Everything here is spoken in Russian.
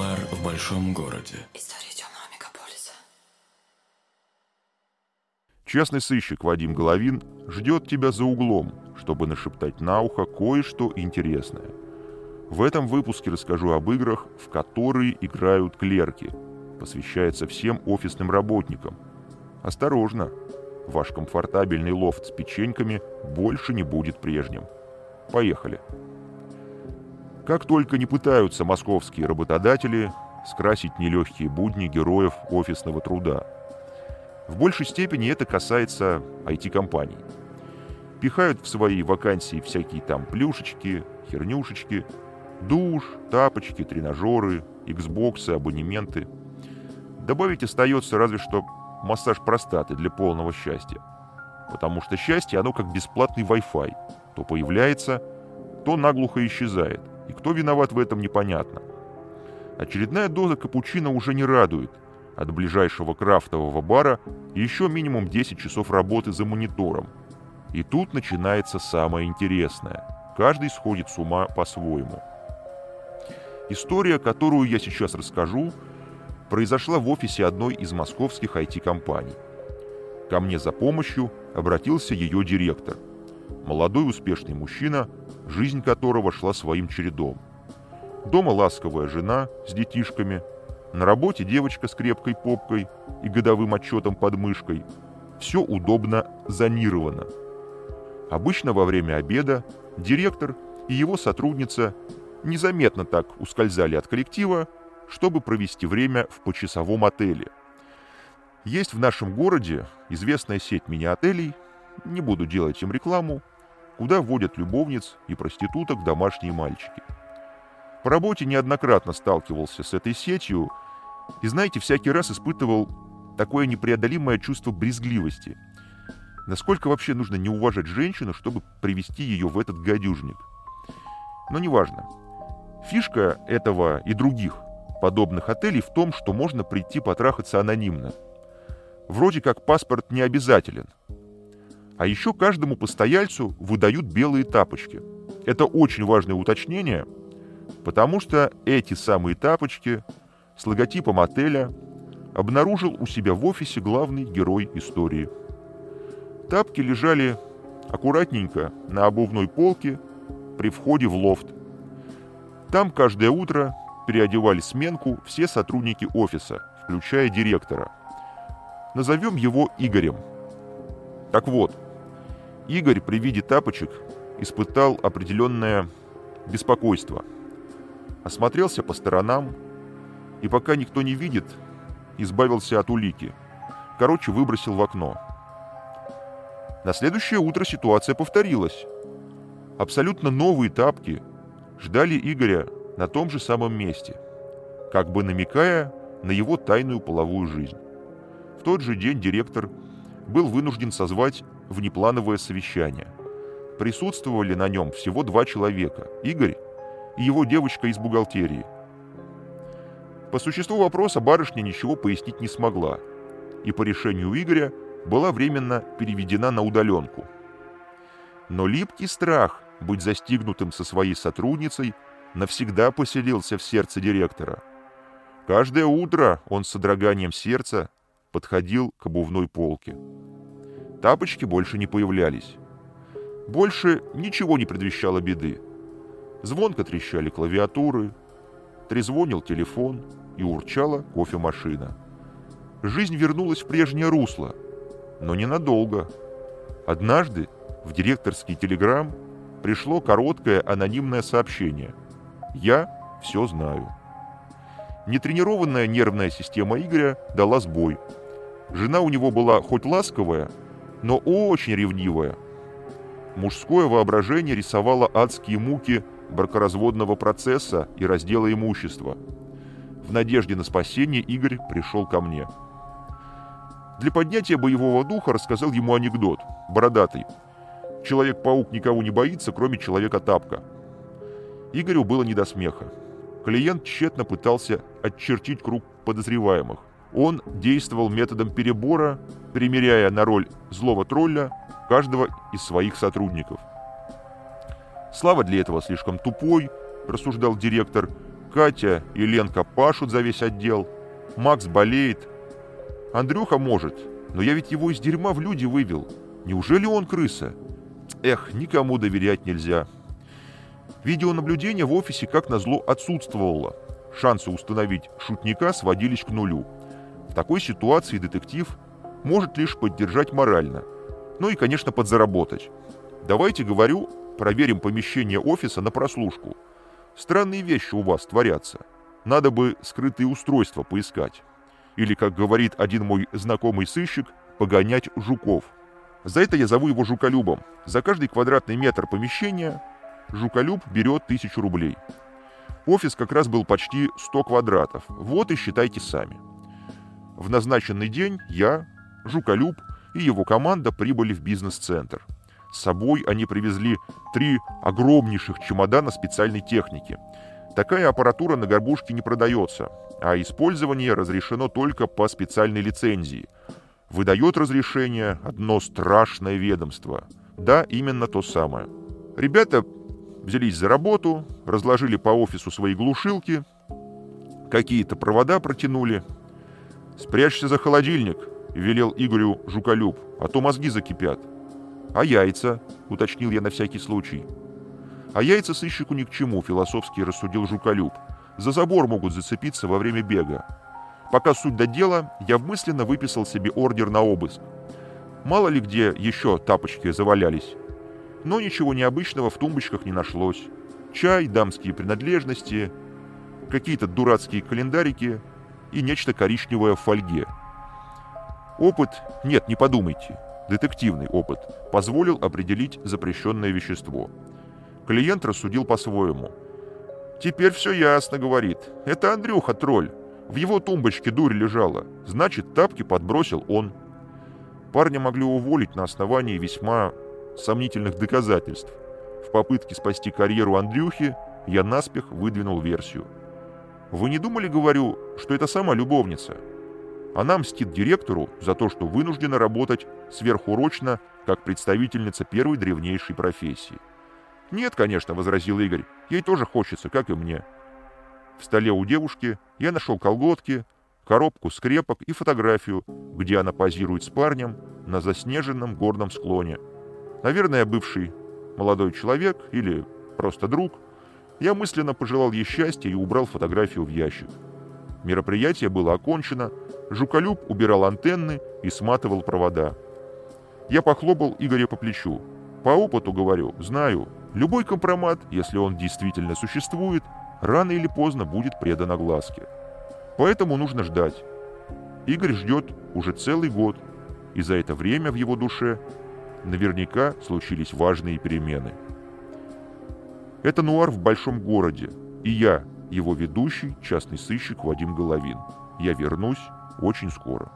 Нуар в большом городе. История темного мегаполиса. Частный сыщик Вадим Головин ждет тебя за углом, чтобы нашептать на ухо кое-что интересное. В этом выпуске расскажу об играх, в которые играют клерки. Посвящается всем офисным работникам. Осторожно, ваш комфортабельный лофт с печеньками больше не будет прежним. Поехали. Как только не пытаются московские работодатели скрасить нелегкие будни героев офисного труда. В большей степени это касается IT-компаний. Пихают в свои вакансии всякие там плюшечки, хернюшечки, душ, тапочки, тренажеры, Xbox, абонементы. Добавить остается разве что массаж простаты для полного счастья. Потому что счастье, оно как бесплатный Wi-Fi. То появляется, то наглухо исчезает. И кто виноват в этом, непонятно. Очередная доза капучино уже не радует. От ближайшего крафтового бара еще минимум 10 часов работы за монитором. И тут начинается самое интересное. Каждый сходит с ума по-своему. История, которую я сейчас расскажу, произошла в офисе одной из московских IT-компаний. Ко мне за помощью обратился ее директор. Молодой успешный мужчина, жизнь которого шла своим чередом. Дома ласковая жена с детишками, на работе девочка с крепкой попкой и годовым отчетом под мышкой. Все удобно зонировано. Обычно во время обеда директор и его сотрудница незаметно так ускользали от коллектива, чтобы провести время в почасовом отеле. Есть в нашем городе известная сеть мини-отелей, не буду делать им рекламу, куда вводят любовниц и проституток домашние мальчики. По работе неоднократно сталкивался с этой сетью и, знаете, всякий раз испытывал такое непреодолимое чувство брезгливости. Насколько вообще нужно не уважать женщину, чтобы привести ее в этот гадюжник? Но неважно. Фишка этого и других подобных отелей в том, что можно прийти потрахаться анонимно. Вроде как паспорт не обязателен. А еще каждому постояльцу выдают белые тапочки. Это очень важное уточнение, потому что эти самые тапочки с логотипом отеля обнаружил у себя в офисе главный герой истории. Тапки лежали аккуратненько на обувной полке при входе в лофт. Там каждое утро переодевали сменку все сотрудники офиса, включая директора. Назовем его Игорем. Так вот, Игорь при виде тапочек испытал определенное беспокойство. Осмотрелся по сторонам и пока никто не видит, избавился от улики. Короче, выбросил в окно. На следующее утро ситуация повторилась. Абсолютно новые тапки ждали Игоря на том же самом месте, как бы намекая на его тайную половую жизнь. В тот же день директор был вынужден созвать внеплановое совещание. Присутствовали на нем всего два человека – Игорь и его девочка из бухгалтерии. По существу вопроса барышня ничего пояснить не смогла, и по решению Игоря была временно переведена на удаленку. Но липкий страх быть застигнутым со своей сотрудницей навсегда поселился в сердце директора. Каждое утро он с содроганием сердца подходил к обувной полке. Тапочки больше не появлялись. Больше ничего не предвещало беды. Звонко трещали клавиатуры, трезвонил телефон и урчала кофемашина. Жизнь вернулась в прежнее русло, но ненадолго. Однажды в директорский телеграм пришло короткое анонимное сообщение. «Я все знаю». Нетренированная нервная система Игоря дала сбой. Жена у него была хоть ласковая, но очень ревнивая. Мужское воображение рисовало адские муки бракоразводного процесса и раздела имущества. В надежде на спасение Игорь пришел ко мне. Для поднятия боевого духа рассказал ему анекдот, бородатый. Человек-паук никого не боится, кроме человека-тапка. Игорю было не до смеха. Клиент тщетно пытался отчертить круг подозреваемых. Он действовал методом перебора, примеряя на роль злого тролля каждого из своих сотрудников. Слава для этого слишком тупой, рассуждал директор, Катя и Ленка пашут за весь отдел. Макс болеет. Андрюха может, но я ведь его из дерьма в люди вывел. Неужели он крыса? Эх, никому доверять нельзя. Видеонаблюдение в офисе, как назло, отсутствовало. Шансы установить шутника сводились к нулю. В такой ситуации детектив может лишь поддержать морально. Ну и, конечно, подзаработать. Давайте, говорю, проверим помещение офиса на прослушку. Странные вещи у вас творятся. Надо бы скрытые устройства поискать. Или, как говорит один мой знакомый сыщик, погонять жуков. За это я зову его жуколюбом. За каждый квадратный метр помещения жуколюб берет тысячу рублей. Офис как раз был почти 100 квадратов. Вот и считайте сами. В назначенный день я, жуколюб и его команда прибыли в бизнес-центр. С собой они привезли три огромнейших чемодана специальной техники. Такая аппаратура на горбушке не продается, а использование разрешено только по специальной лицензии. Выдает разрешение одно страшное ведомство. Да, именно то самое. Ребята взялись за работу, разложили по офису свои глушилки, какие-то провода протянули. «Спрячься за холодильник», — велел Игорю Жуколюб, — «а то мозги закипят». «А яйца?» — уточнил я на всякий случай. «А яйца сыщику ни к чему», — философски рассудил Жуколюб. «За забор могут зацепиться во время бега». Пока суть до дела, я мысленно выписал себе ордер на обыск. Мало ли где еще тапочки завалялись. Но ничего необычного в тумбочках не нашлось. Чай, дамские принадлежности, какие-то дурацкие календарики и нечто коричневое в фольге. Опыт, нет, не подумайте, детективный опыт, позволил определить запрещенное вещество. Клиент рассудил по-своему. «Теперь все ясно», — говорит. «Это Андрюха тролль. В его тумбочке дурь лежала. Значит, тапки подбросил он». Парня могли уволить на основании весьма сомнительных доказательств. В попытке спасти карьеру Андрюхи я наспех выдвинул версию. «Вы не думали, говорю, что это сама любовница?» Она мстит директору за то, что вынуждена работать сверхурочно, как представительница первой древнейшей профессии. «Нет, конечно», — возразил Игорь, — «ей тоже хочется, как и мне». В столе у девушки я нашел колготки, коробку скрепок и фотографию, где она позирует с парнем на заснеженном горном склоне. Наверное, бывший молодой человек или просто друг. Я мысленно пожелал ей счастья и убрал фотографию в ящик. Мероприятие было окончено, Жуколюб убирал антенны и сматывал провода. Я похлопал Игоря по плечу. По опыту говорю, знаю, любой компромат, если он действительно существует, рано или поздно будет предан огласке. Поэтому нужно ждать. Игорь ждет уже целый год, и за это время в его душе наверняка случились важные перемены. Это нуар в большом городе, и я, его ведущий, частный сыщик Вадим Головин. Я вернусь очень скоро.